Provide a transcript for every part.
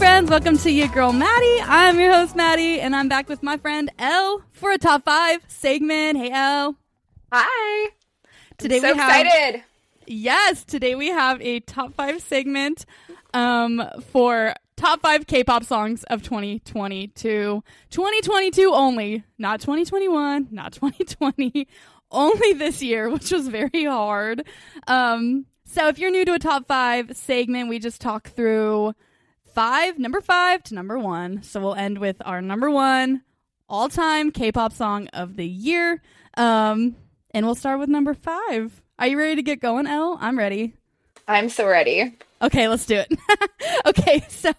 friends. Welcome to Your Girl Maddie. I'm your host, Maddie, and I'm back with my friend Elle for a top five segment. Hey, Elle. Hi. Today I'm so we have excited. yes. Today we have a top five segment um, for top five K-pop songs of 2022. 2022 only, not 2021, not 2020. Only this year, which was very hard. Um, so if you're new to a top five segment, we just talk through five, number five to number one. So we'll end with our number one all time K pop song of the year. Um, and we'll start with number five. Are you ready to get going, Elle? I'm ready. I'm so ready. Okay, let's do it. okay, so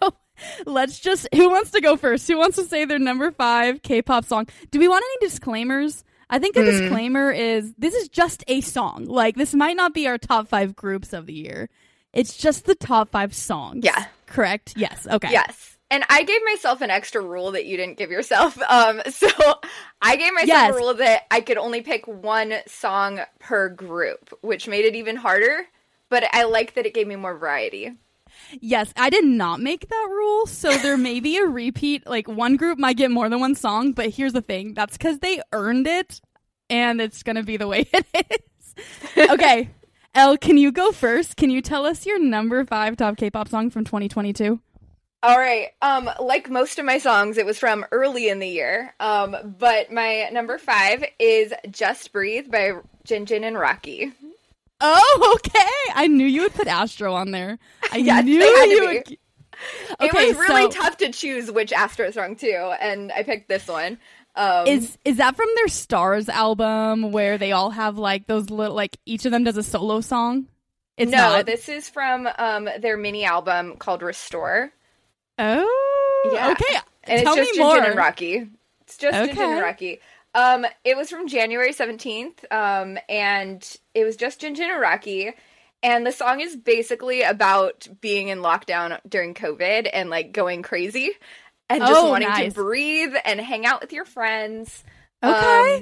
let's just. Who wants to go first? Who wants to say their number five K pop song? Do we want any disclaimers? I think a disclaimer is this is just a song. Like, this might not be our top five groups of the year. It's just the top five songs. Yeah. Correct? Yes. Okay. Yes. And I gave myself an extra rule that you didn't give yourself. Um, so I gave myself Yes. a rule that I could only pick one song per group, which made it even harder. But I like that it gave me more variety. Yes, I did not make that rule, so there may be a repeat. Like one group might get more than one song, but here's the thing: that's because they earned it, and it's gonna be the way it is. Okay, Elle, can you go first? Can you tell us your number five top K-pop song from 2022? All right. Um, like most of my songs, it was from early in the year. Um, but my number five is "Just Breathe" by Jinjin and Rocky. Oh, okay. I knew you would put Astro on there. I Yes, knew they had to you. Would... it was really so- tough to choose which Astro song too, and I picked this one. Um, Is is that from their Stars album where they all have like those little like each of them does a solo song? It's no, not. this is from um, their mini album called Restore. Oh, Yeah. okay. And Tell it's just me more. Jinjin and Rocky. It's just Jinjin Okay. and Rocky. Um, it was from January 17th, um, and it was just Jinjin and Rocky. And the song is basically about being in lockdown during COVID and like going crazy and just Oh, wanting nice. to breathe and hang out with your friends. Okay.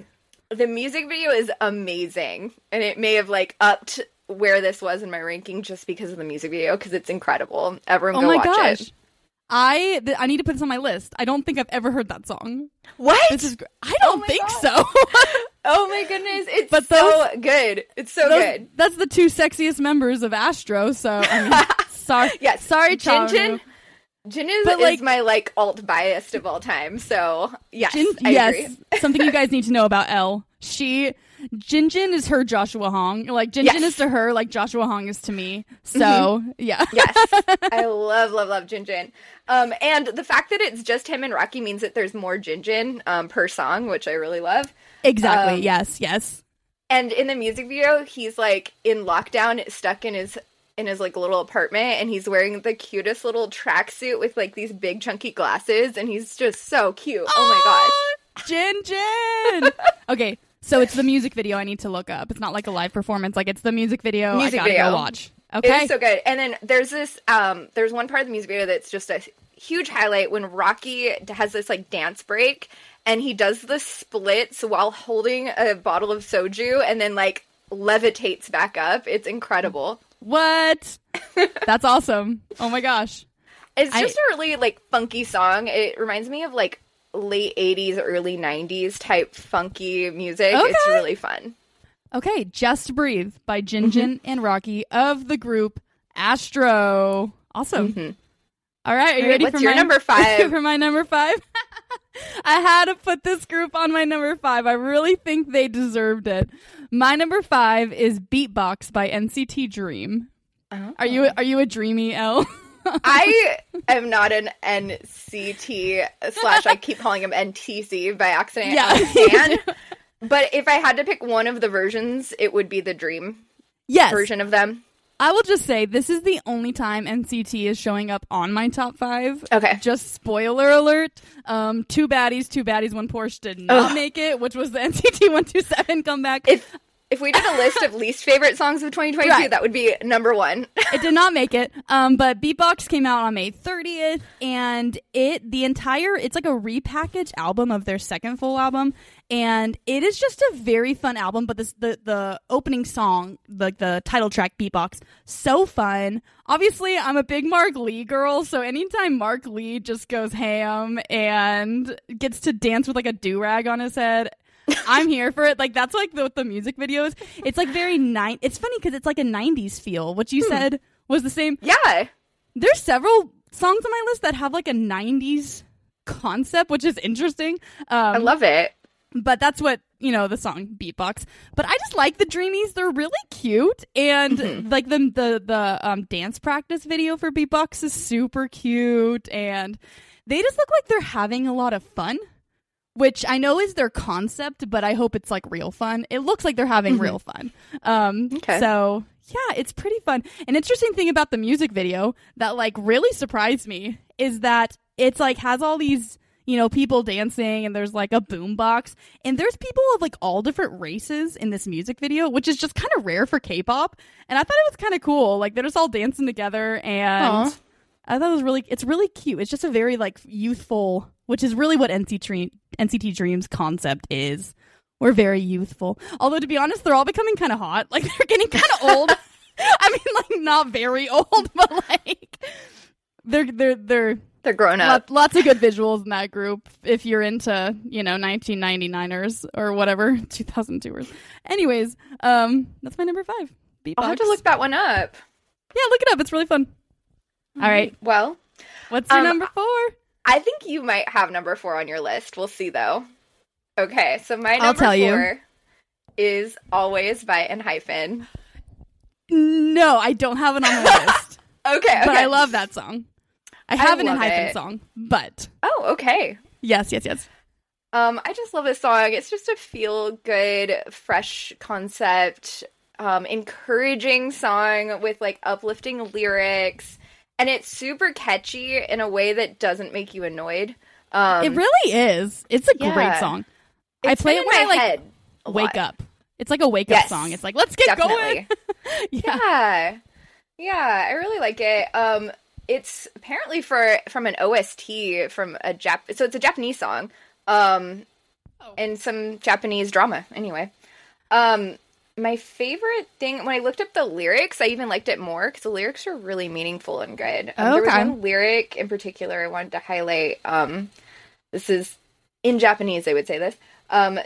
Um, the music video is amazing, and it may have like upped where this was in my ranking just because of the music video because it's incredible. Everyone oh go my watch gosh. it. I th- I need to put this on my list. I don't think I've ever heard that song. What? This is gr- I don't my think God. so. Oh my goodness, it's But so good. It's so Those- good. That's the two sexiest members of Astro. So I mean, sorry, Yes, sorry, Jin Charu. Jin. But, like- is my like alt biased of all time. So yes, Jin, I yes, agree. something you guys need to know about Elle. She Jin Jin is her Joshua Hong. Like Jin Jin Yes. is to her like Joshua Hong is to me. So yeah, Yes, I love love love Jin Jin. Um, and the fact that it's just him and Rocky means that there's more Jin Jin um per song, which I really love. exactly. Um, yes, yes. And in the music video, he's like in lockdown, stuck in his in his like little apartment, and he's wearing the cutest little tracksuit with like these big chunky glasses, and he's just so cute. Oh, my gosh. Jin Jin. okay, so it's the music video I need to look up. It's not like a live performance. Like it's the music video. Music I gotta video. go watch. Okay. is so good. And then there's this um there's one part of the music video that's just a huge highlight when Rocky has this like dance break and he does the splits while holding a bottle of soju and then like levitates back up. It's incredible. What? That's awesome. Oh my gosh. It's just a really like funky song. It reminds me of like late 80s early 90s type funky music. It's really fun. Okay, Just Breathe by Jinjin Mm-hmm. And Rocky of the group Astro. Awesome. All right, are you All right, ready what's for your my number five? for my number five? I had to put this group on my number five. I really think they deserved it. My number five is Beatbox by NCT Dream. Are you are you a dreamy Elle? I am not an NCT slash I keep calling him NTC by accident. Yeah. I'm a fan. but if I had to pick one of the versions, it would be the Dream yes. version of them. I will just say this is the only time NCT is showing up on my top five. Okay. Just spoiler alert. Um, two baddies, two baddies, one Porsche did not Ugh. make it, which was the NCT one two seven comeback. If if we did a list of least favorite songs of 2022, Right. that would be number one. it did not make it. Um, but Beatbox came out on May 30th, and it the entire it's like a repackaged album of their second full album, and it is just a very fun album. But this the the opening song, like the title track, Beatbox, so fun. Obviously, I'm a big Mark Lee girl, so anytime Mark Lee just goes ham and gets to dance with like a do rag on his head. I'm here for it. Like that's like the, what the music video is. It's like very nine. It's funny because it's like a '90s feel, What you said was the same. yeah. There's several songs on my list that have like a '90s concept, which is interesting. Um, I love it. but that's what you know the song beatbox. But I just like the Dreamies; they're really cute, and Mm-hmm. like the the the um, dance practice video for beatbox is super cute, and they just look like they're having a lot of fun. Which I know is their concept, but I hope it's like real fun. It looks like they're having real fun. Um, Okay. So yeah, it's pretty fun. An interesting thing about the music video that like really surprised me is that it's like has all these you know people dancing and there's like a boombox and there's people of like all different races in this music video, which is just kind of rare for K-pop. And I thought it was kind of cool. Like they're just all dancing together and. Aw. I thought it was really it's really cute. It's just a very like youthful, which is really what NCT Dream, NCT Dream's concept is. We're very youthful. Although to be honest, they're all becoming kind of hot. Like they're getting kind of old. I mean, like not very old, but like they're they're they're They're grown up. lot, lots of good visuals in that group. If you're into you know 1999ers or whatever 2002ers. Anyways, um, that's my number five. Beatbox. I'll have to look that one up. Yeah, look it up. It's really fun. All right, Well, what's your Um, number four? I think you might have number four on your list. We'll see though. Okay, so my number I'll tell you. four is Always by ENHYPEN. No, I don't have it on my list, Okay, okay. but I love that song. I have an ENHYPEN it. song, but Oh, okay. yes, yes, yes. Um, I just love this song. It's just a feel good, fresh concept, um, encouraging song with like uplifting lyrics, and it's super catchy in a way that doesn't make you annoyed. Um, it really is. It's a great yeah. song. I play it in when I my like head wake lot. up. It's like a wake up song. It's like let's get Definitely. going. yeah. yeah yeah i really like it um it's apparently for from an ost from a jap so it's a japanese song um Oh. and some japanese drama anyway um my favorite thing when i looked up the lyrics i even liked it more because the lyrics are really meaningful and good um, there was one lyric in particular i wanted to highlight um this is in japanese they would say this um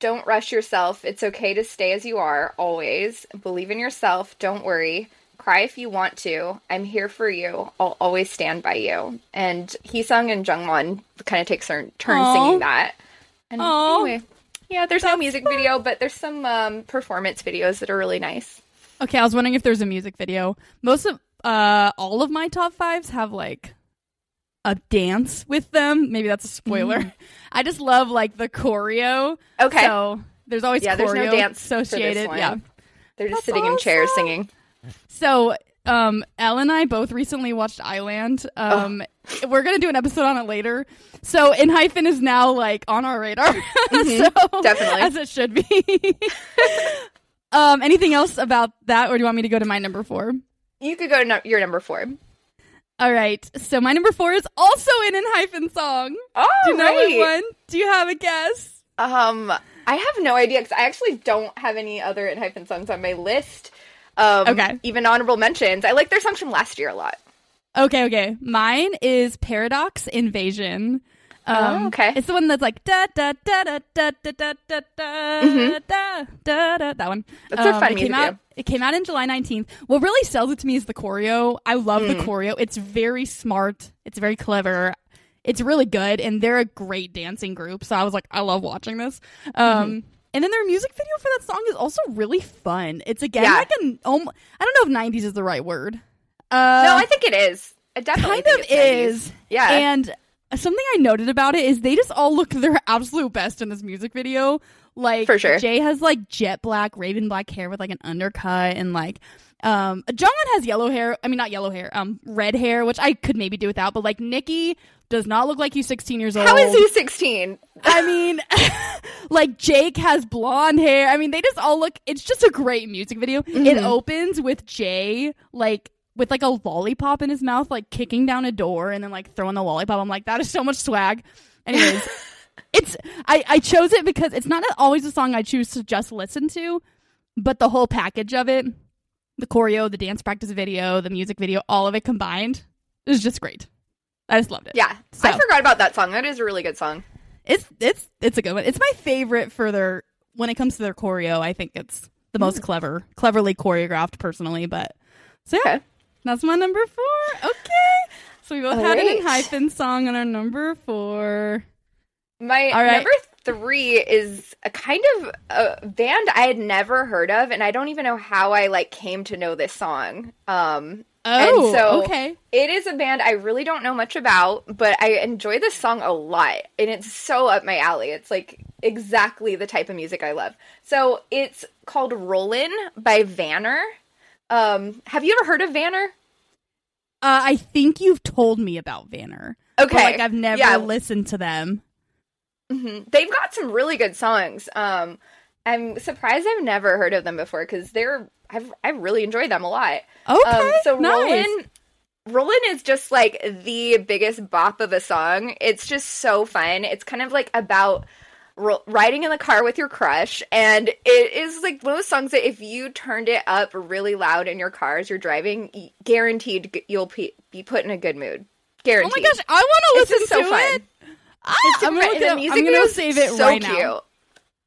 don't rush yourself. It's okay to stay as you are, always. Believe in yourself. Don't worry. Cry if you want to. I'm here for you. I'll always stand by you. And Heeseung and Jungwon kind of take a turn, turns Aw. singing that. And Aw. anyway, yeah, there's no music video, but there's some um, performance videos that are really nice. Okay, I was wondering if there's a music video. Most of uh all of my top fives have like a dance with them. Maybe that's a spoiler. I just love like the choreo. Okay. So there's always Yeah, there's no choreo dance associated. Yeah. They're just That's sitting in chairs singing. So, um, Elle and I both recently watched I-LAND. Um, we're gonna do an episode on it later. So, ENHYPEN is now like on our radar. Mm-hmm. definitely. as it should be. um, anything else about that, or do you want me to go to my number four? You could go to no- your number four. All right. So my number four is also an ENHYPEN song. Oh, Do you know right. which one? Do you have a guess? Um, I have no idea because I actually don't have any other ENHYPEN songs on my list. Um, Okay. Even honorable mentions. I like their songs from last year a lot. Okay, okay. Mine is Paradox Invasion. Um, Oh, okay. It's the one that's like da da da da da da da da da da da da. That one. Mm-hmm. That's a Um, fun it came out. video. It came out in July nineteenth. What really sells it to me is the choreo. I love Mm. the choreo. It's very smart. It's very clever. It's really good, and they're a great dancing group. So I was like, I love watching this. Um, Mm-hmm. And then their music video for that song is also really fun. It's again Yeah. like an um, I don't know if '90s is the right word. Uh, no, I think it is. It definitely kind of it's 90s. is. Yeah. And something I noted about it is they just all look their absolute best in this music video. Like For sure. Jay has like jet black, raven black hair with like an undercut and like Um, Jungwon has yellow hair. I mean, not yellow hair. Um, red hair, which I could maybe do without. But like Nikki does not look like he's 16 years old. How is he 16? I mean, like Jake has blonde hair. I mean, they just all look. It's just a great music video. It Mhm. opens with Jay like with like a lollipop in his mouth, like kicking down a door and then like throwing the lollipop. I'm like, that is so much swag. Anyways, it's I I chose it because it's not always a song I choose to just listen to, but the whole package of it, the choreo, the dance practice video, the music video, all of it combined is just great. I just loved it. Yeah, So- I forgot about that song. That is a really good song. It's it's it's a good one. It's my favorite for their when it comes to their choreo. I think it's the most hmm. clever, cleverly choreographed, personally. But so yeah, Okay. that's my number four. Okay, so we both had an ENHYPEN song on our number four. My All right. number three is a kind of a band I had never heard of, and I don't even know how I like came to know this song. Um, Oh, And so- okay. it is a band I really don't know much about, but I enjoy this song a lot, and it's so up my alley. It's like exactly the type of music I love. So it's called "Rollin" by Vanner. Um, have you ever heard of Vanner? Uh, I think you've told me about Vanner. Okay, like I've never Yeah. listened to them. Hmm They've got some really good songs. Um, I'm surprised I've never heard of them before because they're I've I've really enjoyed them a lot. Okay, Um, so nice. Roland, Rollin is just like the biggest bop of a song. It's just so fun. It's kind of like about ro- riding in the car with your crush, and it is like one of those songs that if you turned it up really loud in your car as you're driving, guaranteed you'll be put in a good mood. Guaranteed. Oh my gosh, I want to listen just so to fun. Ah, I'm gonna, fun, look and it the up. music I'm gonna save it so right cute. now.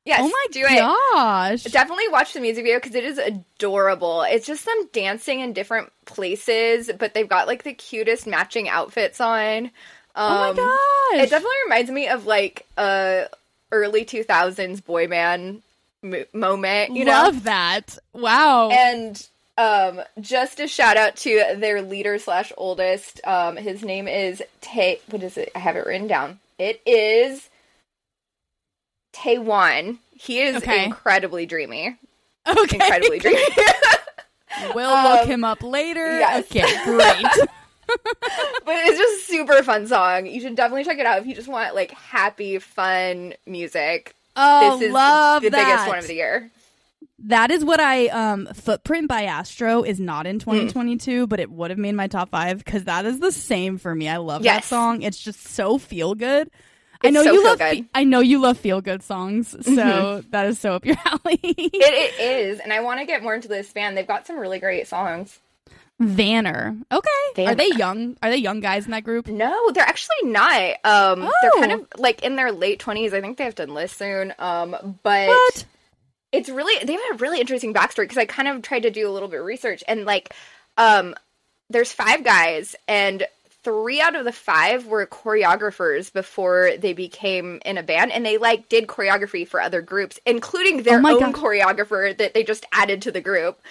Yes, oh my do it. gosh! Definitely watch the music video because it is adorable. It's just them dancing in different places, but they've got like the cutest matching outfits on. oh my Um, gosh! It definitely reminds me of like a early 2000s boy band mo- moment, you know? Love that. Wow. And um, just a shout out to their leader slash oldest. Um, his name is Tay. What is it? I have it written down. It is Taehwan. He is Okay. incredibly dreamy. okay. Incredibly dreamy. We'll Um, look him up later. yes. Okay, great. but it's just super fun song. You should definitely check it out if you just want like happy, fun music. Oh, this is love the that. biggest one of the year. That is what I um Footprint by Astro is not Hmm. in 2022, but it would have made my top 5 cuz that is the same for me. I love Yes. that song. It's just so feel good. I know so you love good. I know you love feel good songs, so Mhm. that is so up your alley. It, it is, and I want to get more into this band. They've got some really great songs. Vanner. Okay. Are they young? Are they young guys in that group? No, they're actually not. Um, they're Oh. kind of like in their late twenties. I think they have to enlist soon. Um, but What? It's really they have a really interesting backstory because I kind of tried to do a little bit of research and like, um, there's five guys and three out of the five were choreographers before they became in a band and they like did choreography for other groups including their Oh own gosh. choreographer that they just added to the group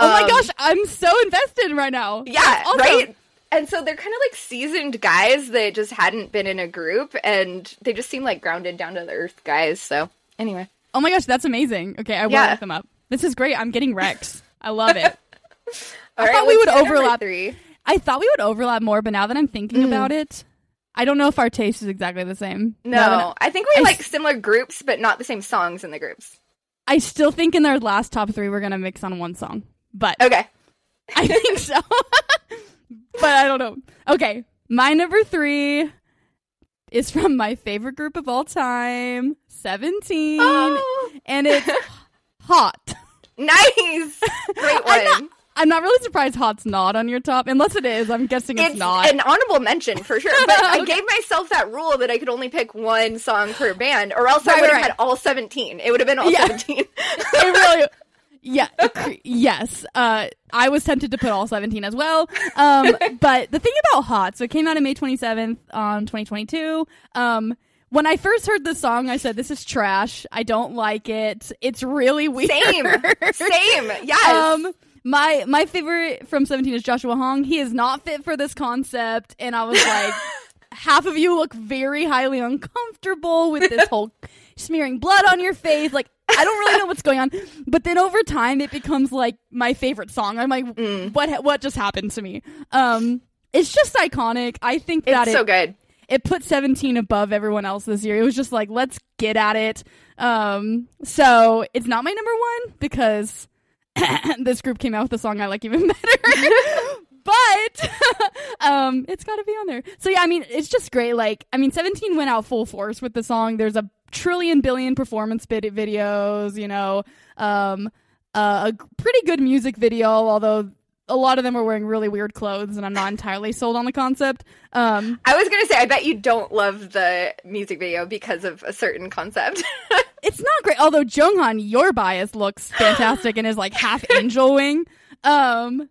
Oh my Um, gosh, I'm so invested right now. yeah, awesome. right. And so they're kind of like seasoned guys that just hadn't been in a group, and they just seem like grounded, down to the earth guys. So anyway, Oh my gosh, that's amazing. Okay, I will Yeah. look them up. This is great. I'm getting Rex. I love it. Thought right, we would overlap. Three. I thought we would overlap more, but now that I'm thinking Mm. about it, I don't know if our taste is exactly the same. No, Now I think we I like s- similar groups, but not the same songs in the groups. I, I still think in their last top three we're gonna mix on one song, but Okay, I think so. but I don't know. Okay, my number three is from my favorite group of all time, Seventeen, oh, and it's Hot. nice, great I'm not- one. I'm not really surprised Hot's not on your top, unless it is. I'm guessing it's, It's not. an honorable mention for sure, but I gave myself that rule that I could only pick one song per band, or else I would have right. had all seventeen. It would have been all Yeah. seventeen. it really yeah yes uh i was tempted to put all 17 as well um but the thing about hot so it came out on may 27th um 2022 um when i first heard the song i said this is trash. I don't like it. It's really weird. Same, same, yes. um my my favorite from 17 is joshua hong. He is not fit for this concept and i was like half of you look very highly uncomfortable with this whole smearing blood on your face. Like I don't really know what's going on. But then over time, it becomes like my favorite song. I'm like, Mm. what what just happened to me? Um, it's just iconic. I think that It's that so good. it put 17 above everyone else this year. It was just like, let's get at it. Um, so it's not my number one because this group came out with a song I like even better. but um, it's got to be on there. So yeah, I mean, it's just great. Like, I mean, 17 went out full force with the song. There's a trillion billion performance vid- videos. You know, um, uh, a pretty good music video, although. A lot of them are wearing really weird clothes, and I'm not entirely sold on the concept. Um, I was gonna say, I bet you don't love the music video because of a certain concept. it's not great. Although Jeonghan, your bias looks fantastic and is like half angel wing. Um,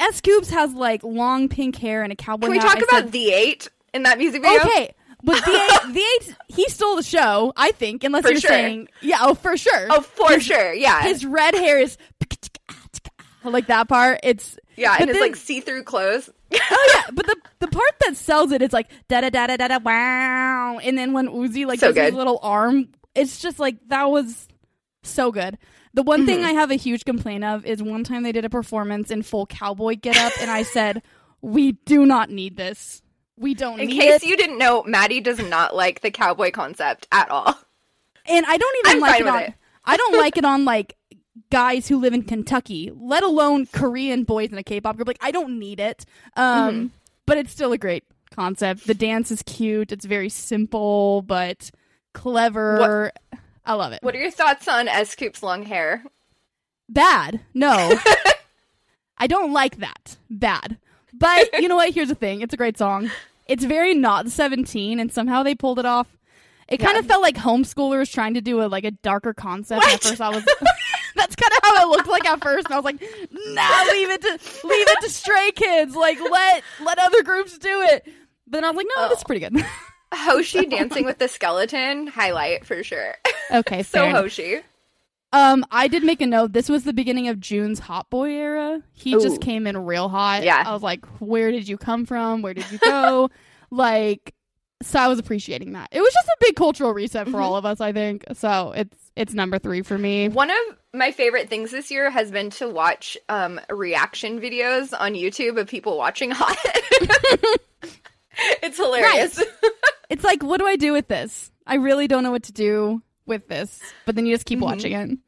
S.Coups has like long pink hair and a cowboy Can we hat. talk I about said- The8 in that music video? Okay, but The8, the eight, he stole the show. I think, unless For you're sure. saying, yeah, oh for sure. Oh, for sure. Yeah. his red hair is like that part. It's yeah, and his like see-through clothes. oh yeah, but the the part that sells it, it's like da da da da da da wow, and then when Woozi like So does his good. little arm, it's just like that was so good. The one thing Mm-hmm. I have a huge complaint of is one time they did a performance in full cowboy getup, and I said, "We do not need this. We don't In case it." you didn't know, Maddie does not like the cowboy concept at all. and I don't even I'm like it on. it. I don't like it on like guys who live in Kentucky, let alone Korean boys in a K-pop group. Like I don't need it. Um, Mm-hmm. but it's still a great concept. The dance is cute. It's very simple but clever. I love it. What are your thoughts on S.Coups's long hair? Bad? No. I don't like that. Bad. But you know what? Here's the thing. It's a great song. It's very not 17 and somehow they pulled it off. It kind of felt like homeschoolers trying to do a like a darker concept. At first I was That's kind of how it looked like at first and I was like, "Nah, leave it to leave it to stray kids. Like let let other groups do it." But then I was like, "No, Oh. that's pretty good." Hoshi dancing with the skeleton highlight for sure. okay, so. Hoshi. Um, I did make a note. This was the beginning of Jun's hot boy era. He Ooh. just came in real hot. Yeah. I was like, where did you come from? Where did you go? like, so I was appreciating that. It was just a big cultural reset for Mm-hmm. all of us, I think. So it's it's number three for me. One of my favorite things this year has been to watch um, reaction videos on YouTube of people watching Hot. it's hilarious. It's like, what do I do with this? I really don't know what to do with this. But then you just keep Mhm. watching it.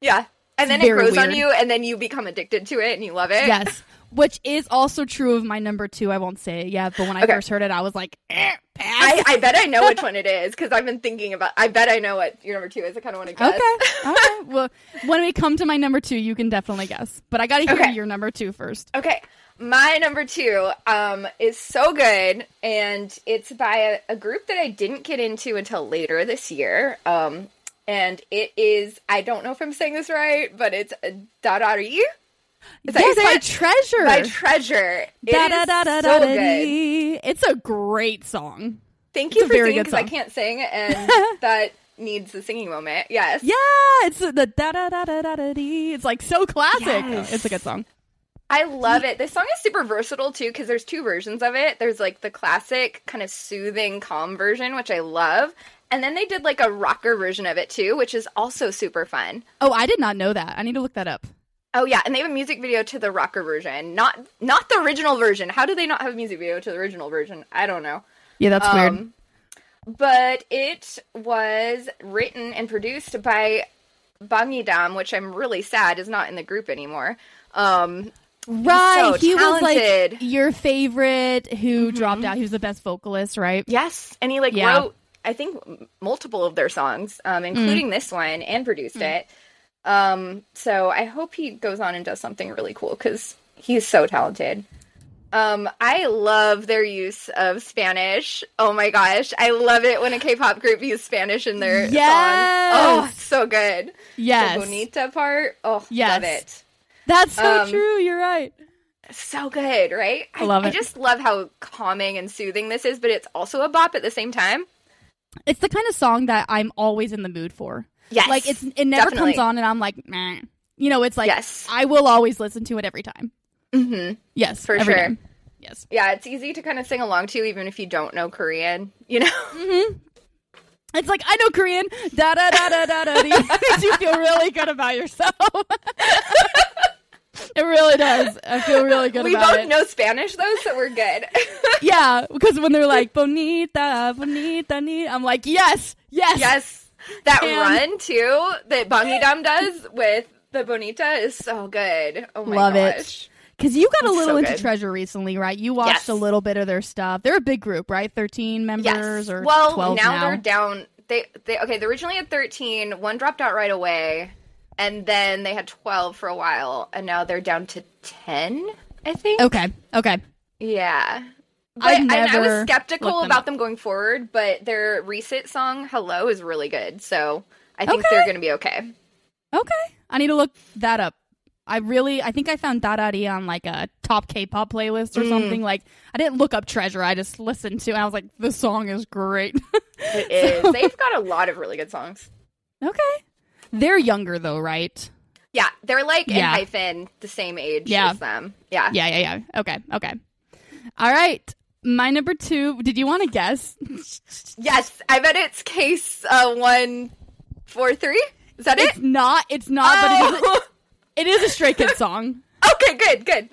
Yeah. And then it grows on you, and then you become addicted to it, and you love it. Yes. Which is also true of my number two. I won't say it yet, but when I Okay. first heard it, I was like, eh, pass. I, I bet I know which one it is because I've been thinking about. I bet I know what your number two is. I kind of want to guess. Okay. All right. Well, when we come to my number two, you can definitely guess. But I got to hear Okay. your number two first. Okay. My number two um, is so good, and it's by a, a group that I didn't get into until later this year. Um, and it is, I don't know if I'm saying this right, but it's Darari. Is that how you yes, by it? Treasure. By Treasure. It Da, da, da, da, so da, good. dee. It's a great song. Thank It's you a for singing because I can't sing, and that needs the singing moment. Yes. Yeah, it's the da da da da da da. It's like so classic. Yes. It's a good song. I love it. This song is super versatile too because there's two versions of it. There's like the classic kind of soothing, calm version, which I love, and then they did like a rocker version of it too, which is also super fun. Oh, I did not know that. I need to look that up. Oh yeah, and they have a music video to the rocker version, not not the original version. How do they not have a music video to the original version? I don't know. Yeah, that's weird. Um, But it was written and produced by Bang Yedam, which I'm really sad is not in the group anymore. Um, Right. so he was like. Mm-hmm. your favorite who dropped out. He was the best vocalist, right? Yes, and he like Yeah. wrote I think multiple of their songs, um, including this one, and produced it. Um, so I hope he goes on and does something really cool because he's so talented. Um, I love their use of Spanish. Oh my gosh, I love it when a K-pop group uses Spanish in their Yes! song. Oh, so good. Yes. The bonita part. Oh, Yes. love it. That's so Um, true. You're right. So good, right? I love I it. just love how calming and soothing this is, but it's also a bop at the same time. It's the kind of song that I'm always in the mood for. Yes, Like it's it never definitely. comes on and I'm like, Meh. you know, it's like Yes. I will always listen to it every time. Mm-hmm. Yes, For sure. time. Yes. Yeah, it's easy to kind of sing along to, even if you don't know Korean. You know, Mm-hmm. It's like I know Korean. Da da da da da da. Makes you feel really good about yourself. it really does. I feel really good about it. we about both it. know Spanish though, so we're good. Yeah, because when they're like bonita, bonita, ni, I'm like yes, yes, yes, that And- run too that Bang Yedam does with the Bonita is so good. Oh my Love gosh. it. Because you got a little so into good. Treasure recently, right? You watched Yes. a little bit of their stuff. They're a big group, right? Thirteen members Yes. or well, twelve now, now. they're down. They they okay. They originally had thirteen. One dropped out right away, and then they had twelve for a while, and now they're down to ten. I think. okay, okay. Yeah. But I never was skeptical them about up. them going forward, but their recent song "Hello" is really good, so I think Okay. they're going to be okay. Okay. I need to look that up. I really, I think I found Dadadi on like a top K-pop playlist Mm. or something. Like, I didn't look up Treasure. I just listened to, it and I was like, this song is great. It is. They've got a lot of really good songs. okay. They're younger though, right? Yeah, they're like ENHYPEN the same age Yeah. as them. Yeah. Yeah, yeah, yeah. Okay, okay. All right. My number two. Did you want to guess? Yes, I bet it's case uh, one four three. Is that It's it? not. It's not. But it is, Oh. it is a Stray Kids song. okay, good, good.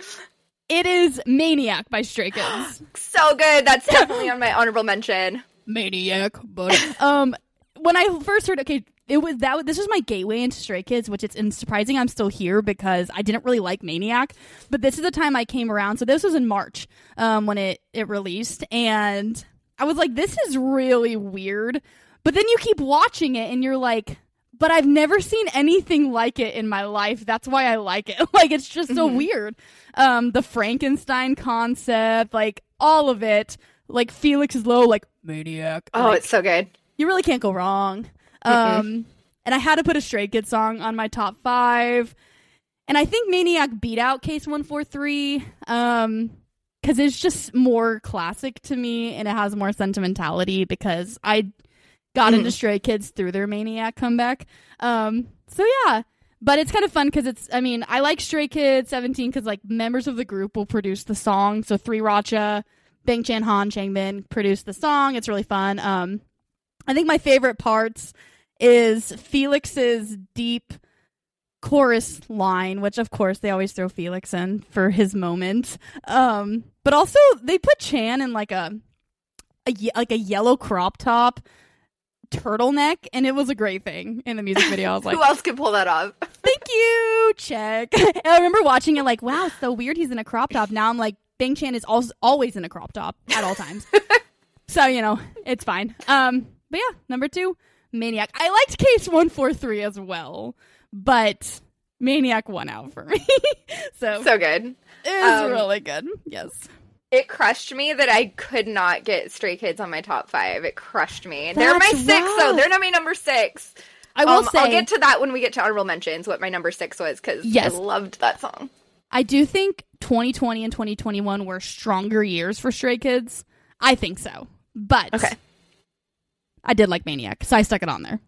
It is "Maniac" by Stray Kids. So good. That's definitely on my honorable mention. Maniac, but um, when I first heard, okay, it was that. This was my gateway into Stray Kids, which it's in surprising I'm still here because I didn't really like Maniac, but this is the time I came around. So this was in March, um, when it it released, and I was like, this is really weird. But then you keep watching it, and you're like. But I've never seen anything like it in my life. That's why I like it. Like it's just so weird. Um, the Frankenstein concept, like all of it. Like Felix is low, like maniac. Oh, Like, it's so good. you really can't go wrong. Um, and I had to put a Stray Kids song on my top five, and I think Maniac beat out Case One Four Three, um, because it's just more classic to me, and it has more sentimentality because I got into Stray Kids through their Maniac comeback. Um, so yeah. But it's kind of fun because it's, I mean, I like Stray Kids 17 because, like, members of the group will produce the song. So, Three Racha, Bang Chan Han, Changbin produce the song. It's really fun. Um, I think my favorite parts is Felix's deep chorus line, which of course they always throw Felix in for his moment. Um, but also they put Chan in like a, a like a yellow crop top turtleneck, and it was a great thing in the music video. I was like, Who else could pull that off? thank you, check. and I remember watching it like, wow, so weird. He's in a crop top. Now I'm like, Bang Chan is al- always in a crop top at all times. so you know, it's fine. Um, but yeah, number two, Maniac. I liked Case One Four Three as well, but Maniac won out for me. so, so good. it was um, really good. Yes. It crushed me that I could not get Stray Kids on my top five. It crushed me. They're my That's six, though. rough. They're not my number six. I will Um, say, I'll get to that when we get to honorable mentions. What my number six was because Yes. I loved that song. I do think 2020 and 2021 were stronger years for Stray Kids. I think so, but Okay. I did like Maniac, so I stuck it on there.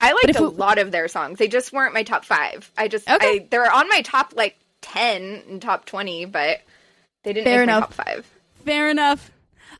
I liked a we- lot of their songs. They just weren't my top five. I just Okay. I they're on my top like ten and top twenty, but they didn't Fair make enough. my top five. Fair enough.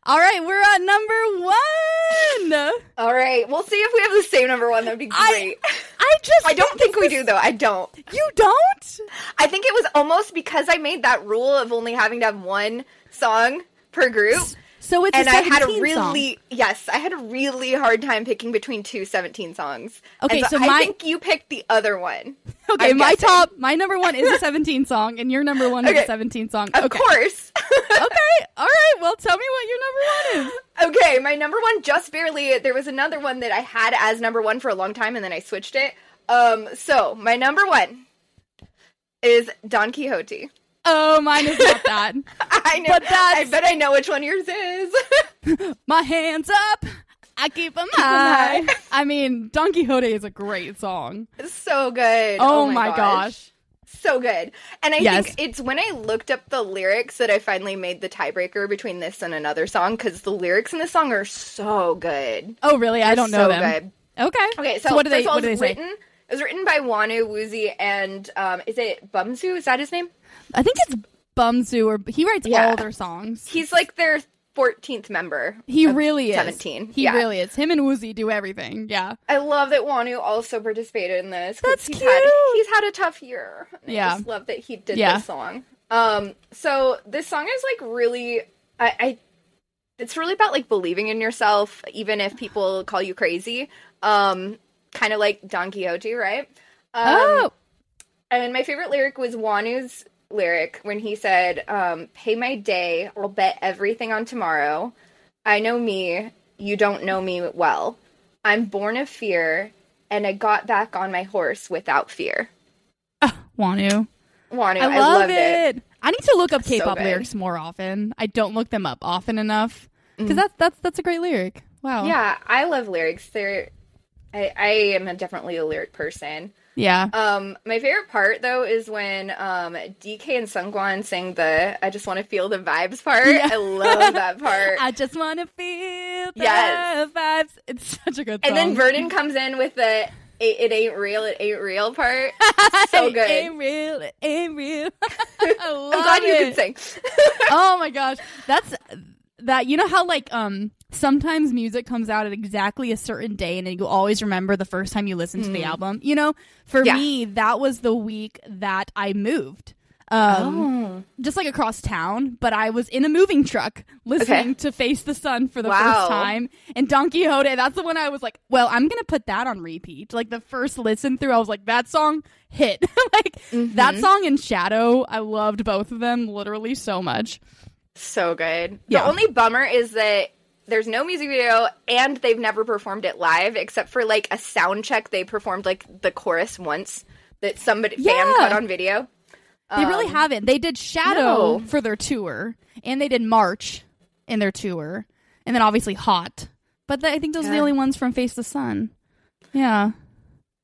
All right, we're at number one. All right, we'll see if we have the same number one. That'd be great. I just I don't think we do though. I don't. You don't? I think it was almost because I made that rule of only having to have one song per group. So it's and I had a really song. yes, I had a really hard time picking between two 17 songs. Okay, And so I my- think you picked the other one. Okay, I'm my guessing. top, my number one is a 17 song, and your number one is a 17 song. Of okay. course. okay, all right. Well, tell me what your number one is. okay, my number one just barely there was another one that I had as number 1 for a long time and then I switched it. Um so, my number 1 is Don Quixote. Oh, mine is not that. I know. But that's- I bet I know which one yours is. my hands up. I keep them high. I mean, Don Quixote is a great song. so good. Oh, oh my gosh. So good. And I Yes. think it's when I looked up the lyrics that I finally made the tiebreaker between this and another song because the lyrics in this song are so good. Oh, really? I don't know so them. good. Okay. Okay, so, what do they all, what do they say? written. It was written by Wonwoo Woozi and um, is it Bumzu? Is that his name? I think it's Bumzu or he writes Yeah. all their songs. He's like their 14th member. He really is. 17. He yeah. really is. Him and Woozi do everything. Yeah. I love that Wonwoo also participated in this. That's he's cute. Had, he's had a tough year. Yeah. I just love that he did Yeah. this song. Um, so this song is like really, I, I, it's really about like believing in yourself, even if people call you crazy. Um, kind of like Don Quixote, right? Um, oh. And my favorite lyric was Wonwoo's lyric when he said, um, Pay my day, I'll bet everything on tomorrow. I know me, you don't know me well. I'm born of fear, and I got back on my horse without fear. Wonwoo. Wanu, I love loved it. it. I need to look up K-pop good. lyrics more often. I don't look them up often enough because Mm. that's that's that's a great lyric. Wow. Yeah, I love lyrics. They're, I, I am a, definitely a lyric person. Yeah. Um, my favorite part though is when um DK and Seungkwan sing the "I just want to feel the vibes" part. Yeah. I love that part. I just want to feel the Yes. vibes. It's such a good song. And then Vernon comes in with the it, it ain't real, it ain't real part. so good. It ain't real. It ain't real. I love I'm glad you it. can sing. oh my gosh that's that you know how like um sometimes music comes out at exactly a certain day and you always remember the first time you listened to the album you know for Yeah. me that was the week that i moved um Oh. just like across town but i was in a moving truck listening Okay. to face the sun for the Wow. first time and don quixote that's the one i was like well i'm gonna put that on repeat like the first listen through i was like that song hit like that Mm-hmm. song and shadow i loved both of them literally so much So good. Yeah. The only bummer is that there's no music video and they've never performed it live except for like a sound check they performed like the chorus once that somebody fan Yeah. cut on video. They really Um, haven't. They did Shadow no. for their tour, and they did March in their tour, and then obviously Hot. But th- I think those are the only ones from Face the Sun. Yeah,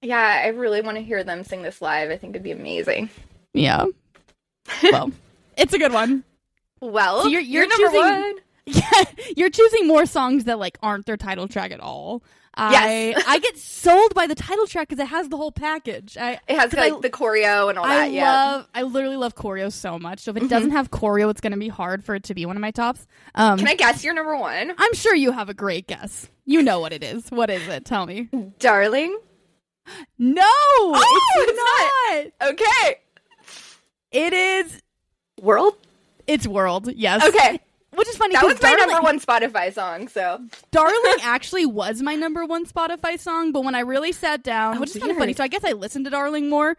Yeah, I really want to hear them sing this live. I think it'd be amazing. yeah. well, it's a good one. Well, So you're- you're, you're number choosing- one. Yeah, you're choosing more songs that like aren't their title track at all. I Yes. I get sold by the title track because it has the whole package. I It has like I- the choreo and all I that. Yeah. love. I literally love choreo so much. So if it Mm-hmm. doesn't have choreo, it's going to be hard for it to be one of my tops. Um, Can I guess your number one? I'm sure you have a great guess. You know what it is. What is it? Tell me. Darling. No, it's, it's not. Okay. It is. World. It's World. Yes. Okay. Which is funny. That was my Darling, number one Spotify song. So Darling actually was my number one Spotify song, but when I really sat down, Oh, which is kind of funny, so I guess I listened to Darling more.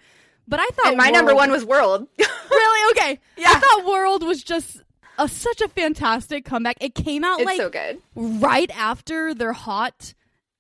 But I thought and my number one was World. really okay. Yeah. I thought World was just a, such a fantastic comeback. It came out it's like so good. right after their hot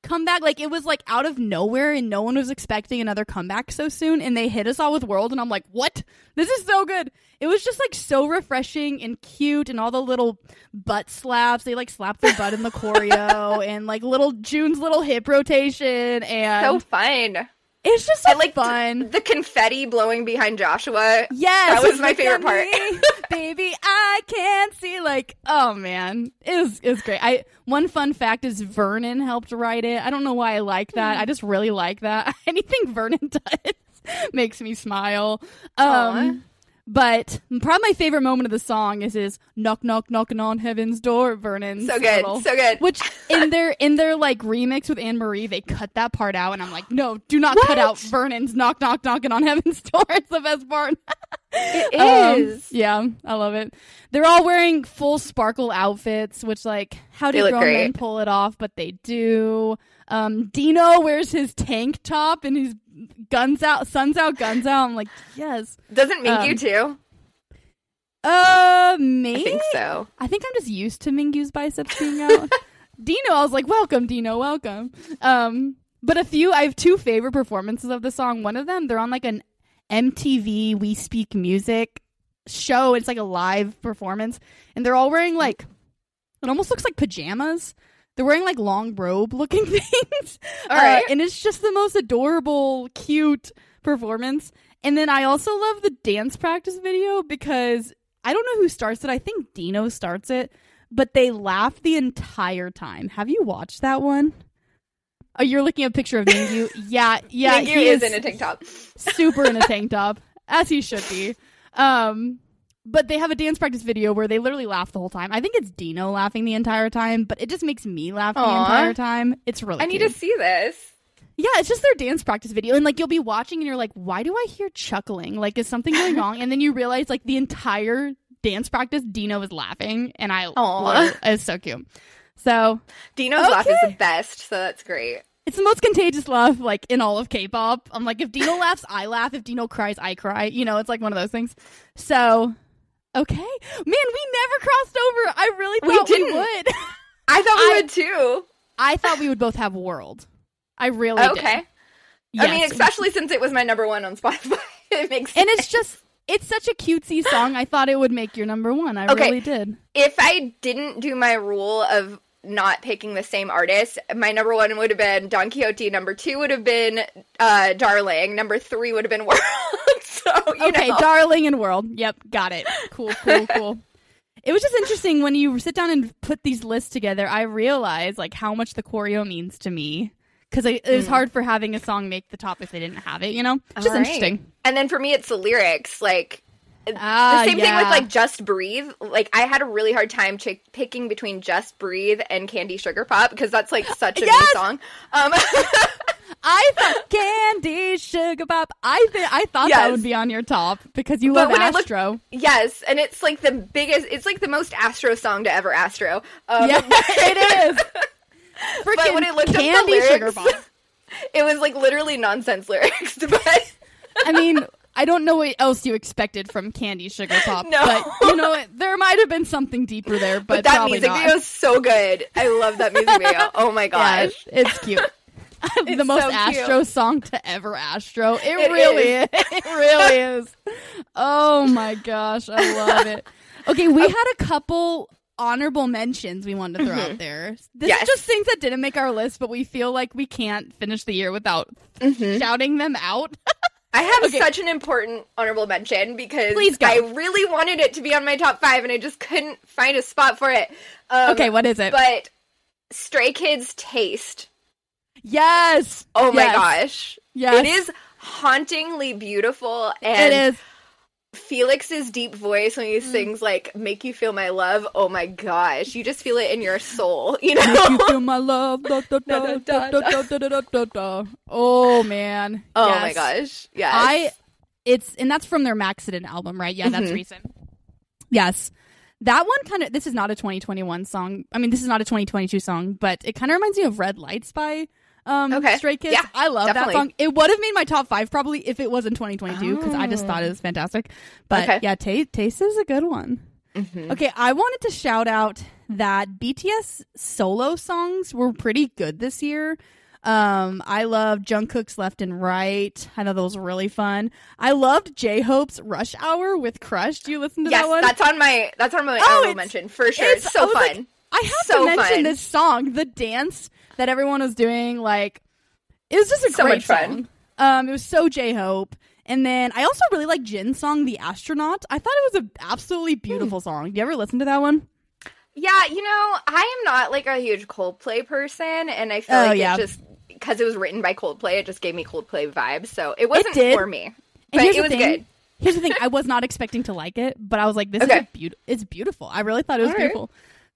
comeback. Like it was like out of nowhere and no one was expecting another comeback so soon and they hit us all with World and I'm like, "What? This is so good." It was just like so refreshing and cute and all the little butt slaps. They like slap their butt in the choreo and like little Jun's little hip rotation and So fun. It's just so like fun. the confetti blowing behind Joshua. Yes, That was my favorite part." me, baby, I can't see. Like, oh man, it was it was great. I one fun fact is Vernon helped write it. I don't know why I like that. Hmm. I just really like that. Anything Vernon does makes me smile. Um, but probably my favorite moment of the song is his knock knock knocking on heaven's door. Vernon, So good. So good. Which in their in their like remix with Anne Marie, they cut that part out, and I'm like, no, do not cut out Vernon's knock knock knocking on heaven's door. It's the best part. It Um, yeah, I love it. They're all wearing full sparkle outfits, which like how do grown men pull it off? But they do. Um, Dino wears his tank top and his guns out, suns out, guns out. I'm like, yes. Doesn't make um, you too? Uh, me? I think so. I think I'm just used to Mingyu's biceps being out. Dino, I was like, welcome, Dino, welcome. Um, but a few, I have two favorite performances of the song. One of them, they're on like an MTV We Speak Music show. It's like a live performance, and they're all wearing like, it almost looks like pajamas. They're wearing like long robe looking things. All Uh, right. and it's just the most adorable, cute performance. And then I also love the dance practice video because I don't know who starts it. I think Dino starts it, but they laugh the entire time. Have you watched that one? Oh, you're looking at a picture of Mingyu. yeah, yeah, Mingyu he is is in a tank top. super in a tank top, as he should be. Um, but they have a dance practice video where they literally laugh the whole time. I think it's Dino laughing the entire time, but it just makes me laugh the entire time. It's really I need to see this. Yeah, it's just their dance practice video. And like you'll be watching and you're like, why do I hear chuckling? Like, is something going wrong? And then you realize like the entire dance practice, Dino is laughing. And I Aw. love it. It's so cute. So Dino's laugh is the best, so that's great. it's the most contagious laugh like in all of K-pop. I'm like, if Dino laughs, I laugh. If Dino cries, I cry. You know, it's like one of those things. So, okay, man, we never crossed over. I really thought we, didn't. would. I thought we I- would too. I thought we would both have World. I really did. Okay. Yes. I mean, especially since it was my number one on Spotify. it makes and it's just it's such a cutesy song. I thought it would make your number one. I Okay. really did. if I didn't do my rule of not picking the same artist, my number one would have been Don Quixote. Number two would have been uh, Darling. Number three would have been World. so you Okay, know. Darling and World. Yep, got it. Cool, cool, cool. It was just interesting when you sit down and put these lists together. I realized like how much the choreo means to me because it, was hard for having a song make the top if they didn't have it. You know, just right. interesting. And then for me, it's the lyrics. Like Ah, the same thing with like Just Breathe. Like I had a really hard time ch- picking between Just Breathe and Candy Sugar Pop because that's like such a Yes! me song. Um, I thought Candy Sugar Pop. I th- I thought that would be on your top because you But love I look- Astro. yes, and it's like the biggest. It's like the most Astro song to ever Astro. Um, yeah, it is. Freaking when I looked up the lyrics- Sugar Pop. it was like literally nonsense lyrics, but. I mean, I don't know what else you expected from Candy Sugar Pop, No. but you know what? there might have been something deeper there, but, But that music not. video is so good. I love that music video. Oh my Yeah, gosh. it's cute. the It's most so cute. Astro song to ever Astro. It, It really is. is. It really is. Oh my gosh, I love it. Okay, we had a couple honorable mentions we wanted to throw out there. This Mm-hmm. Yes. is just things that didn't make our list, but we feel like we can't finish the year without Mhm. shouting them out. I have Okay. such an important honorable mention because. I really wanted it to be on my top five and I just couldn't find a spot for it. Um, okay, what is it? But Stray Kids Taste. Yes. Oh yes. my gosh. Yes. It is hauntingly beautiful and it is. Felix's deep voice when he mm. sings like "Make You Feel My Love." Oh my gosh, you just feel it in your soul, you know. Make you feel my love. Oh man. Oh yes. my gosh. Yeah. I. It's and that's from their Maxident album, right? Yeah, that's mm-hmm. recent. Yes. That one kind of. This is not a 2021 song. I mean, this is not a 2022 song, but it kind of reminds me of "Red Lights" by um Okay. Stray Kids. Yeah, I love definitely. that song. It would have made my top 5 probably if it was in 2022 cuz I just thought it was fantastic. But Okay. yeah, Ta- Taste is a good one. Mhm. Okay, I wanted to shout out that BTS solo songs were pretty good this year. Um, I loved Jungkook's Left and Right. I know those were really fun. I loved J Hope's Rush Hour with Crush. Do you listen to yes, that one? that's on my that's on my Oh, honorable it's- mention for sure. It's, I so fun. like, I have So to mention fun. this song, the dance that everyone was doing. Like, it was just a So great much fun. song. Um, it was so J Hope. And then I also really like Jin's song, The Astronaut. I thought it was an absolutely Hmm. beautiful song. Do you ever listen to that one? Yeah, you know, I am not like a huge Coldplay person, and I feel Oh, like yeah. it just because it was written by Coldplay, it just gave me Coldplay vibes. So it wasn't did. for me, And but it was thing. good. Here's the thing: I was not expecting to like it, but I was like, "This Okay. is beautiful. It's beautiful." I really thought it was All right.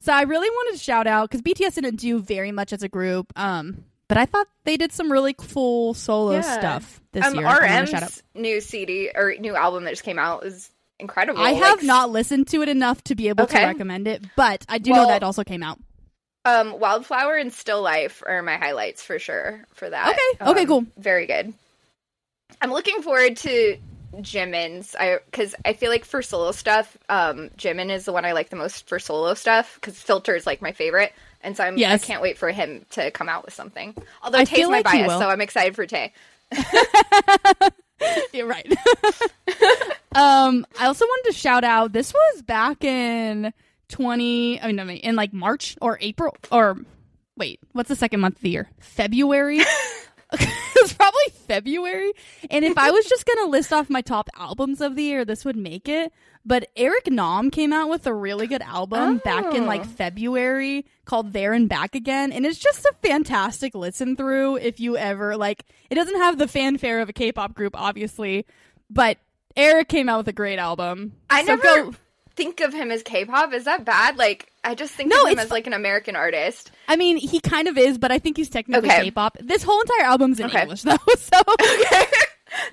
So I really wanted to shout out because BTS didn't do very much as a group, um, but I thought they did some really cool solo Yeah. stuff this Um, year. I shout out. RM's new CD or new album that just came out is incredible. I have not listened to it enough to be able Okay. to recommend it, but I do Well- know that also came out. Um, Wildflower and Still Life are my highlights for sure for that. Okay, okay, Um, cool. Very good. I'm looking forward to Jimin's. I because I feel like for solo stuff, um, Jimin is the one I like the most for solo stuff because Filter is like my favorite, and so I'm Yes. I can't wait for him to come out with something. Although I Tay's my like bias, so I'm excited for Tay. You're right. um, I also wanted to shout out. This was back in twenty. I mean, I mean, in like March or April or wait, what's the second month of the year? February. probably February. And if I was just gonna list off my top albums of the year, this would make it. But Eric Nam came out with a really good album back in like Oh. February called There and Back Again. And it's just a fantastic listen through if you ever like it doesn't have the fanfare of a K pop group, obviously, but Eric came out with a great album. I So never go think of him as K-pop. Is that bad? Like, I just think No, of him as like an American artist. I mean, he kind of is, but I think he's technically Okay. K-pop. This whole entire album's in Okay. English, though. So, Okay.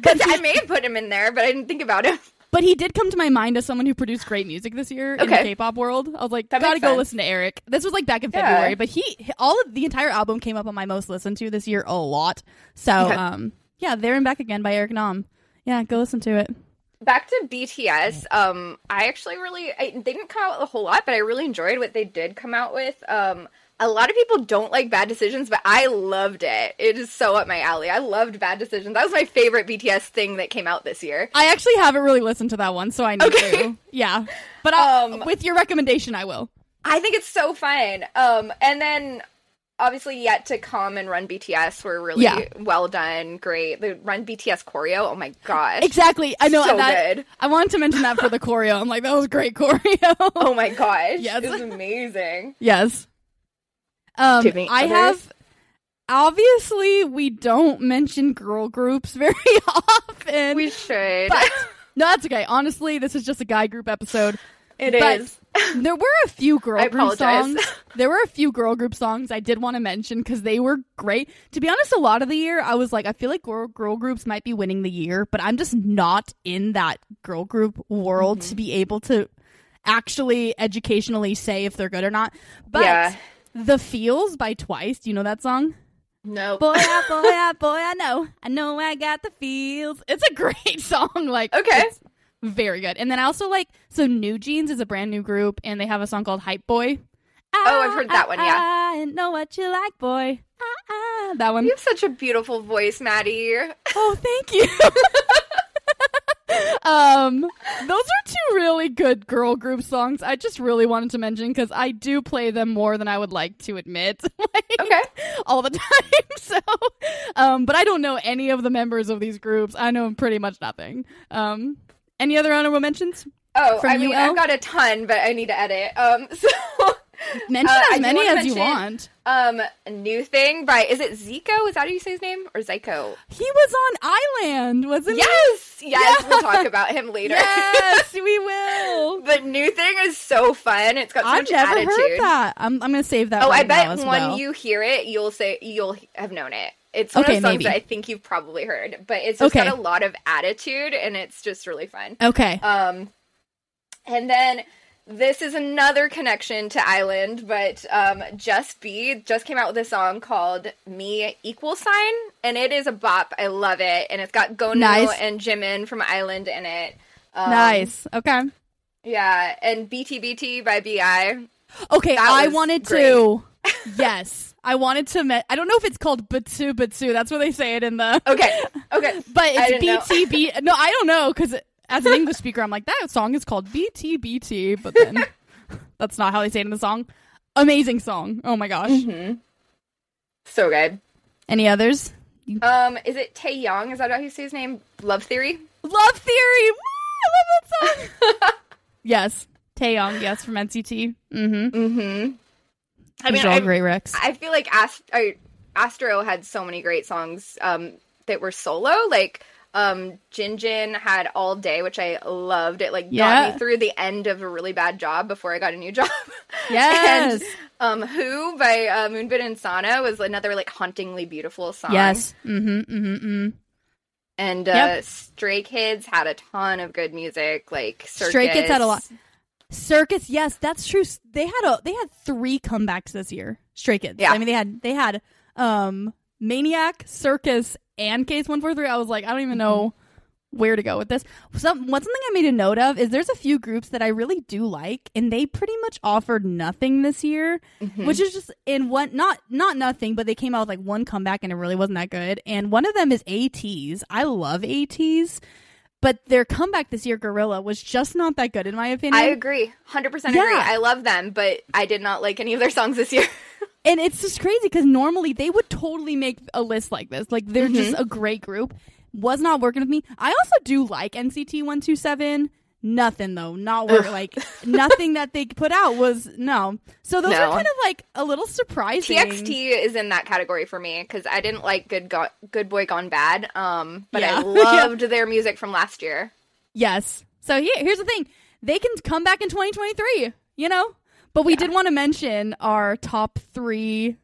But he- I may have put him in there, but I didn't think about him. but he did come to my mind as someone who produced great music this year in the Okay. K-pop world. I was like, That gotta go sense. listen to Eric. This was like back in Yeah. February, but he all of the entire album came up on my most listened to this year a lot. So, Okay. um, yeah, there and back again by Eric Nam. Yeah, go listen to it. Back to BTS. Um, I actually really I, they didn't come out with a whole lot, but I really enjoyed what they did come out with. Um, a lot of people don't like Bad Decisions, but I loved it. It is so up my alley. I loved Bad Decisions. That was my favorite BTS thing that came out this year. I actually haven't really listened to that one, so I need Okay. to. Yeah, but Um, with your recommendation, I will. I think it's so fun. Um, and then obviously yet to come and Run BTS were really Yeah. well done, great. The Run BTS choreo, oh my gosh, Exactly. I know so that. good. I wanted to mention that for the choreo. I'm like, that was great choreo. Oh my gosh, Yes. it was amazing. yes. Um, Do you have any I others? have. Obviously, we don't mention girl groups very often. We should. but no, that's okay. Honestly, this is just a guy group episode. It but is. There were a few girl group songs. There were a few girl group songs I did want to mention because they were great. To be honest, a lot of the year I was like, I feel like girl, girl groups might be winning the year, but I'm just not in that girl group world Mm-hmm. to be able to actually educationally say if they're good or not. But Yeah. the feels by Twice, do you know that song? Nope. Boy, I, boy, I, boy, I know, I know, I got the feels. It's a great song. Like, Okay. Very good. And then I also like so NewJeans is a brand new group, and they have a song called Hype Boy. Oh, I've heard that one, yeah. I know what you like, boy. Ah, ah. That one. You have such a beautiful voice, Maddie. Oh, thank you. um, those are two really good girl group songs. I just really wanted to mention because I do play them more than I would like to admit. like, Okay. all the time. So, um, but I don't know any of the members of these groups. I know pretty much nothing. Um, any other honorable mentions? Oh, I mean? I've got a ton, but I need to edit. Um, so, Mention Uh, as many as you want. um, new thing by is it Zico? Is that how you say his name or Zyko? He was on I-LAND, wasn't Yes, yes. Yeah. We'll talk about him later. Yes, we will. the new thing is so fun. It's got so I've much never attitude. heard that. I'm, I'm gonna save that. Oh, right I bet when well. you hear it, you'll say you'll have known it. It's one Okay, of songs maybe. that I think you've probably heard, but it's just Okay. got a lot of attitude and it's just really fun. Okay. Um, and then this is another connection to I-LAND, but um, JUST B just came out with a song called "Me Equal Sign," and it is a bop. I love it, and it's got Geonu Nice. and Jimin from I-LAND in it. Um, nice. Okay. yeah, and BTBT by B.I. Okay. I wanted to. yes, I wanted to. Me- I don't know if it's called Batsu Batsu. That's what they say it in the. Okay, okay, But it's. BTB. No, I don't know because as an English speaker, I'm like that song is called BTBT, but then that's not how they say it in the song. Amazing song. Oh my gosh. hmm so good. Any others? Um, is it Tae Young? Is that how you say his name? Love Theory. Love Theory. Woo! I love that song. yes, Taeyong. Yes, from NCT. Mm-hmm. Mm-hmm. I mean, all I, great Rex. I feel like Ast- I, Astro had so many great songs um, that were solo. Like um, Jin Jin had All Day, which I loved. It like Yeah. got me through the end of a really bad job before I got a new job. Yes. and um, Who by uh, Moonbin and Sanha was another like hauntingly beautiful song. yes. Mm-hmm. Mm-hmm. mm And uh, Yep. Stray Kids had a ton of good music. Like Circus. Stray Kids had a lot. Circus. Yes, that's true. They had a. They had three comebacks this year. Stray Kids. Yeah. I mean, they had. They had. Um, Maniac, Circus, and Case One Four Three. I was like, I don't even know where to go with this. Some one something I made a note of is there's a few groups that I really do like, and they pretty much offered nothing this year, Mhm. which is just in one not not nothing, but they came out with like one comeback and it really wasn't that good. And one of them is ATEEZ. I love ATEEZ, but their comeback this year, Guerrilla, was just not that good in my opinion. I agree, hundred percent agree. Yeah. I love them, but I did not like any of their songs this year. And it's just crazy because normally they would totally make a list like this. Like they're just Mm-hmm. a great group. Was not working with me. I also do like NCT one two seven. Nothing though, not work. Like nothing that they put out was no. So those No. are kind of like a little surprising. TXT is in that category for me because I didn't like Good Go- Good Boy Gone Bad, um, but Yeah. I loved their music from last year. Yes. So here, here's the thing. they can come back in 2023, you know? But we Yeah. did want to mention our top 3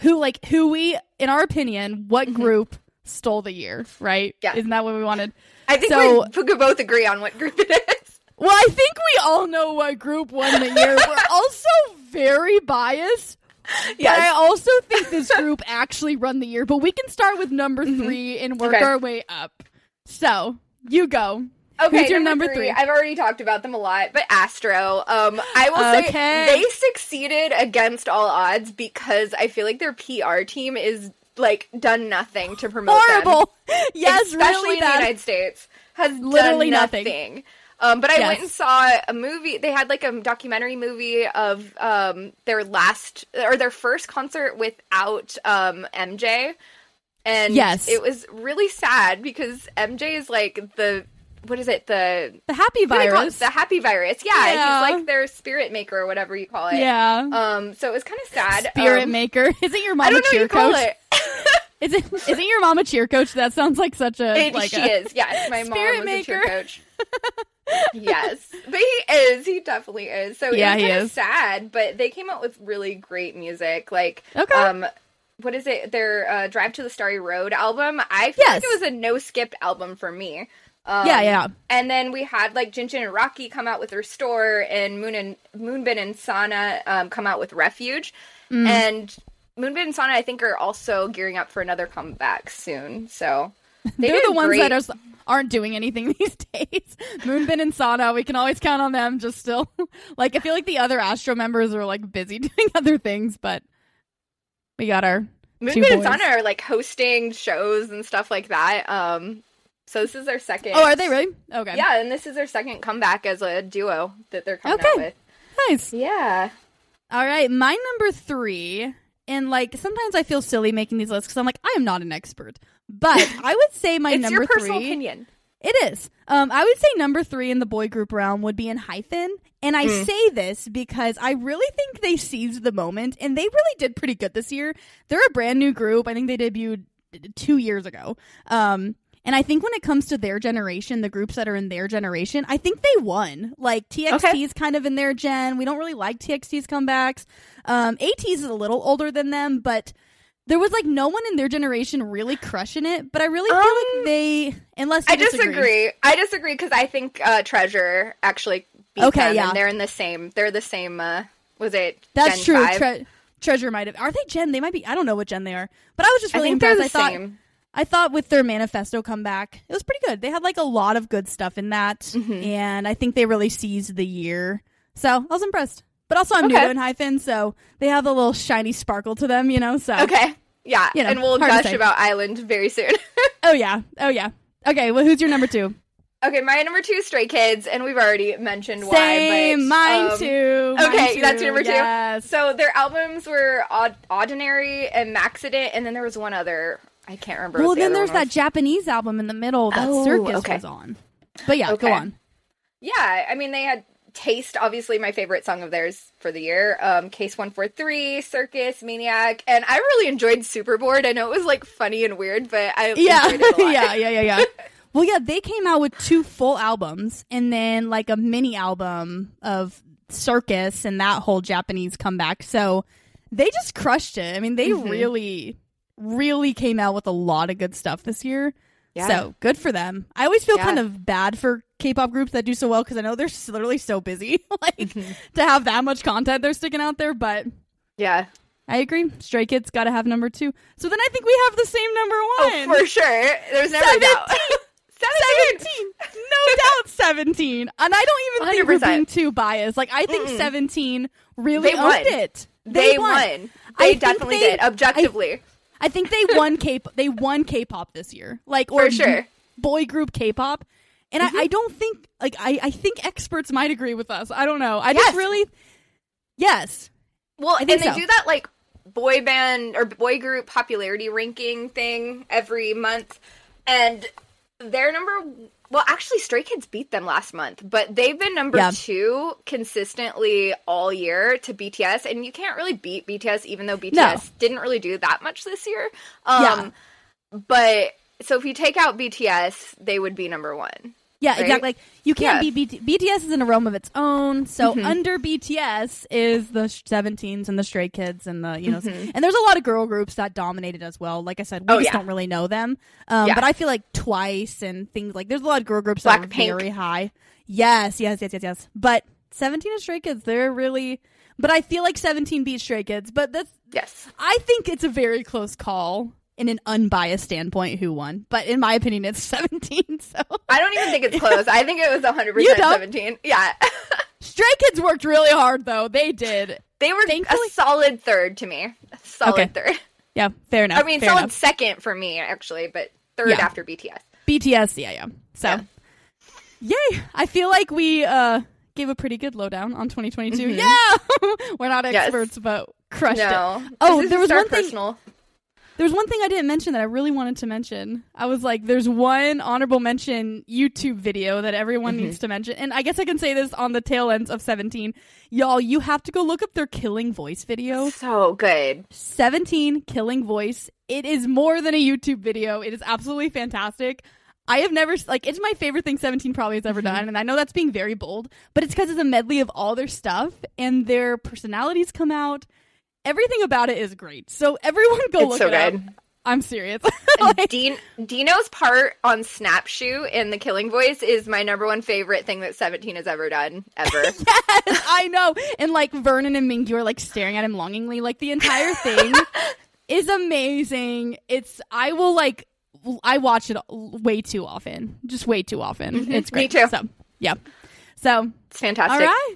who like who we in our opinion, what group stole the year, right? Mm-hmm. Yeah. Isn't that what we wanted? I think So- we could both agree on what group it is. Well, I think we all know what group won the year. We're also very biased. But I also think this group actually run the year. But we can start with number three and work Mm-hmm. Okay. our way up. So you go. Okay, Who's your number three? I've already talked about them a lot, but Astro. Um, I will Okay. say they succeeded against all odds because I feel like their PR team is like done nothing to promote them. Horrible. yes, especially really in bad. the United States, has Literally done nothing. nothing. Um, but I Yes. went and saw a movie. They had like a documentary movie of um, their last or their first concert without um, MJ, and Yes. it was really sad because MJ is like the what is it the the happy what do they call it? virus. the happy virus? Yeah, Yeah. he's like their spirit maker or whatever you call it. yeah. Um, so it was kind of sad. Spirit um, maker. Isn't your I mom a don't know what you coach? it. Is it, isn't isn't your mom a cheer coach? That sounds like such a It- like she a, is. Yes, my mom was a cheer coach. yes, but he is. He definitely is. So Yeah, he is. sad, but they came out with really great music. Like, Okay. um, what is it? Their uh, "Drive to the Starry Road" album. I feel Yes. like it was a no skip album for me. Um, Yeah, yeah. And then we had like Jinjin and Rocky come out with Restore, and Moon and Moonbin and Sanha um, come out with Refuge, Mm. and Moonbin and Sanha I think are also gearing up for another comeback soon. So they They're the ones great. that are, aren't doing anything these days. Moonbin and Sanha, we can always count on them. Just still, like I feel like the other Astro members are like busy doing other things, but we got our Moonbin and. Sanha are like hosting shows and stuff like that. Um, so this is their second. Oh, are they really? Okay. Yeah, and this is their second comeback as a duo that they're coming out Okay. with. Nice. Yeah. All right, my number three, and like sometimes I feel silly making these lists because I'm like I am not an expert, but I would say my number. your personal three. opinion. It is. Um, I would say number three in the boy group realm would be ENHYPEN. And I Mm. say this because I really think they seized the moment and they really did pretty good this year. They're a brand new group. I think they debuted two years ago. Um, and I think when it comes to their generation, the groups that are in their generation, I think they won. Like TXT Okay. is kind of in their gen. We don't really like TXT's comebacks. Um, ATEEZ is a little older than them, but there was like no one in their generation really crushing it. But I really feel Um, like they, unless you I disagree. I disagree because I think uh, Treasure actually beat Okay, them, yeah. and they're in the same. They're the same. Uh, was it? That's Gen true. Tre- Treasure might have. Are they Gen? They might be. I don't know what Gen they are. But I was just I really they're impressed. the I thought. same. I thought with their manifesto comeback, it was pretty good. They had like a lot of good stuff in that, Mm-hmm. and I think they really seized the year. So I was impressed. But also, I'm new Okay. to Hyphen, so they have a little shiny sparkle to them, you know. So Okay. Yeah, You know, and we'll gush about I-LAND very soon. Oh yeah, oh yeah. Okay, well, who's your number two? okay, my number two is Stray Kids, and we've already mentioned why. Same, but, mine um, too. mine Okay, too. that's your number two. So their albums were Aud- Oddinary and Maxident, and then there was one other. I can't remember. Well, the then there's that was. Japanese album in the middle that Oh, Circus okay. was on. But yeah, Okay. go on. Yeah, I mean they had Taste, obviously my favorite song of theirs for the year. Um, Case One Four Three, Circus, Maniac, and I really enjoyed Superboard. I know it was like funny and weird, but I yeah, enjoyed it a lot. yeah, yeah, yeah, yeah. well, yeah, they came out with two full albums and then like a mini album of Circus and that whole Japanese comeback. So they just crushed it. I mean, they Mhm. really, really came out with a lot of good stuff this year. Yeah. So good for them. I always feel Yeah. kind of bad for K-pop groups that do so well because I know they're literally so busy, like Mm-hmm. to have that much content they're sticking out there. But yeah, I agree, Stray Kids got to have number two. So then I think we have the same number one. oh for sure. There's never a doubt. 17 no doubt 17 and i don't even think we're being too biased like i think Mm-mm. 17 really They owned won. it They, won. won. I They think definitely they- did. Objectively, i think they won k they won k-pop this year like or For sure. Mm-hmm. boy group k-pop and I, I don't think like I, I think experts might agree with us i don't know i just really yes well, I and think they so. do that like boy band or boy group popularity ranking thing every month, and their number. Well, actually, Stray Kids beat them last month, but they've been number Yeah. two consistently all year to BTS, and you can't really beat BTS, even though BTS didn't really do that much this year. Um, Yeah. But so if you take out BTS, they would be number one. Yeah, right? exactly. Like you can't Yeah. be BT- BTS is in a realm of its own. So Mhm. under BTS is the Seventeens and the Stray Kids and the you know, Mhm. and there's a lot of girl groups that dominated as well. Like I said, we Oh, just yeah. don't really know them. Um, Yeah. But I feel like Twice and things like there's a lot of girl groups that are Blackpink. very high. Yes, yes, yes, yes, yes. But Seventeen and Stray Kids, they're really. But I feel like Seventeen beat Stray Kids. But that's Yes. I think it's a very close call in an unbiased standpoint who won. But in my opinion, it's 17. So I don't even think it's close. I think it was 100% You 17. Yeah. Stray Kids worked really hard though. They did. they were Thankfully- a solid third to me. A solid Okay. third. Yeah, fair enough. I mean, solid enough. second for me, actually, but third Yeah. after BTS. BTS, yeah, yeah. So, Yeah. yay! I feel like we uh gave a pretty good lowdown on 2022. Mhm. Yeah, we're not Yes. experts, but crushed it. Oh, there was one thing- personal. There was one thing I didn't mention that I really wanted to mention. I was like, there's one honorable mention YouTube video that everyone Mhm. needs to mention. And I guess I can say this on the tail ends of 17. Y'all, you have to go look up their killing voice video. So good. 17 killing voice. It is more than a YouTube video. It is absolutely fantastic. I have never like it's my favorite thing 17 probably has ever Mm-hmm. done and I know that's being very bold, but it's cuz it's a medley of all their stuff and their personalities come out. Everything about it is great. So everyone go It's look so it up. I'm serious. Like, Dean, Dino's part on Snapshoot in the Killing Voice is my number one favorite thing that 17 has ever done, ever. yes, I know. And like Vernon and Mingyu are like staring at him longingly. Like the entire thing is amazing. It's I will like I watch it way too often. Just way too often. Mhm. It's Me great. too. So yeah. So It's fantastic. all right.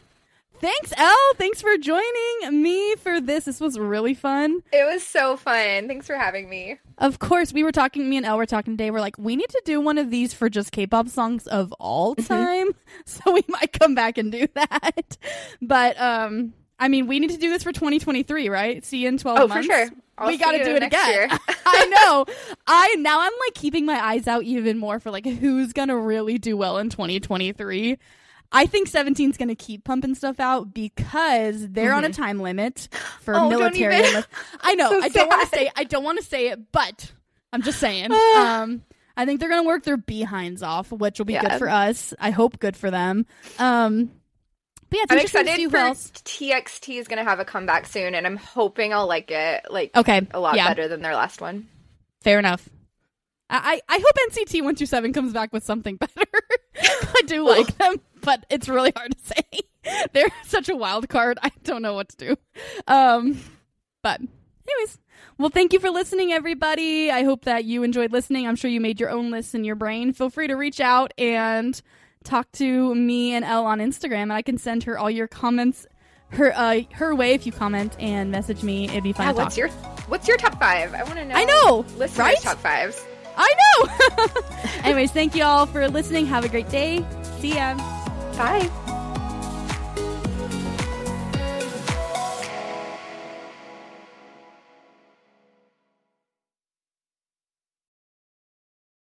Thanks, Elle. Thanks for joining me for this. This was really fun. It was so fun. Thanks for having me. Of course, we were talking. Me and Elle were talking today. We're like, we need to do one of these for just K-pop songs of all Mm-hmm. time. So we might come back and do that. But um, I mean, we need to do this for 2023, right? See you in 12 Oh, for months. sure. I'll we got to do it again. I know. I now I'm like keeping my eyes out even more for like who's gonna really do well in 2023. I think 17's gonna keep pumping stuff out because they're on a time limit for Mm-hmm. Oh, military. even. I know. So I don't want to say. I don't want to say it, but I'm just saying. Um, I think they're gonna work their behinds off, which will be Yeah. good for us. I hope good for them. Um, but yeah, it's I'm to excited for else. TXT is going to have a comeback soon, and I'm hoping I'll like it like Okay, a lot yeah. better than their last one. Fair enough. I, I I hope NCT one two seven comes back with something better. I do like them, but it's really hard to say. They're such a wild card. I don't know what to do. Um, but anyways, well, thank you for listening, everybody. I hope that you enjoyed listening. I'm sure you made your own lists in your brain. Feel free to reach out and talk to me and Elle on Instagram, and I can send her all your comments her uh her way if you comment and message me. It'd be fun. Yeah, to talk. what's your what's your top five? I want to know. I know, listeners' right? top fives. I know. Anyways, thank you all for listening. Have a great day. See ya. Bye.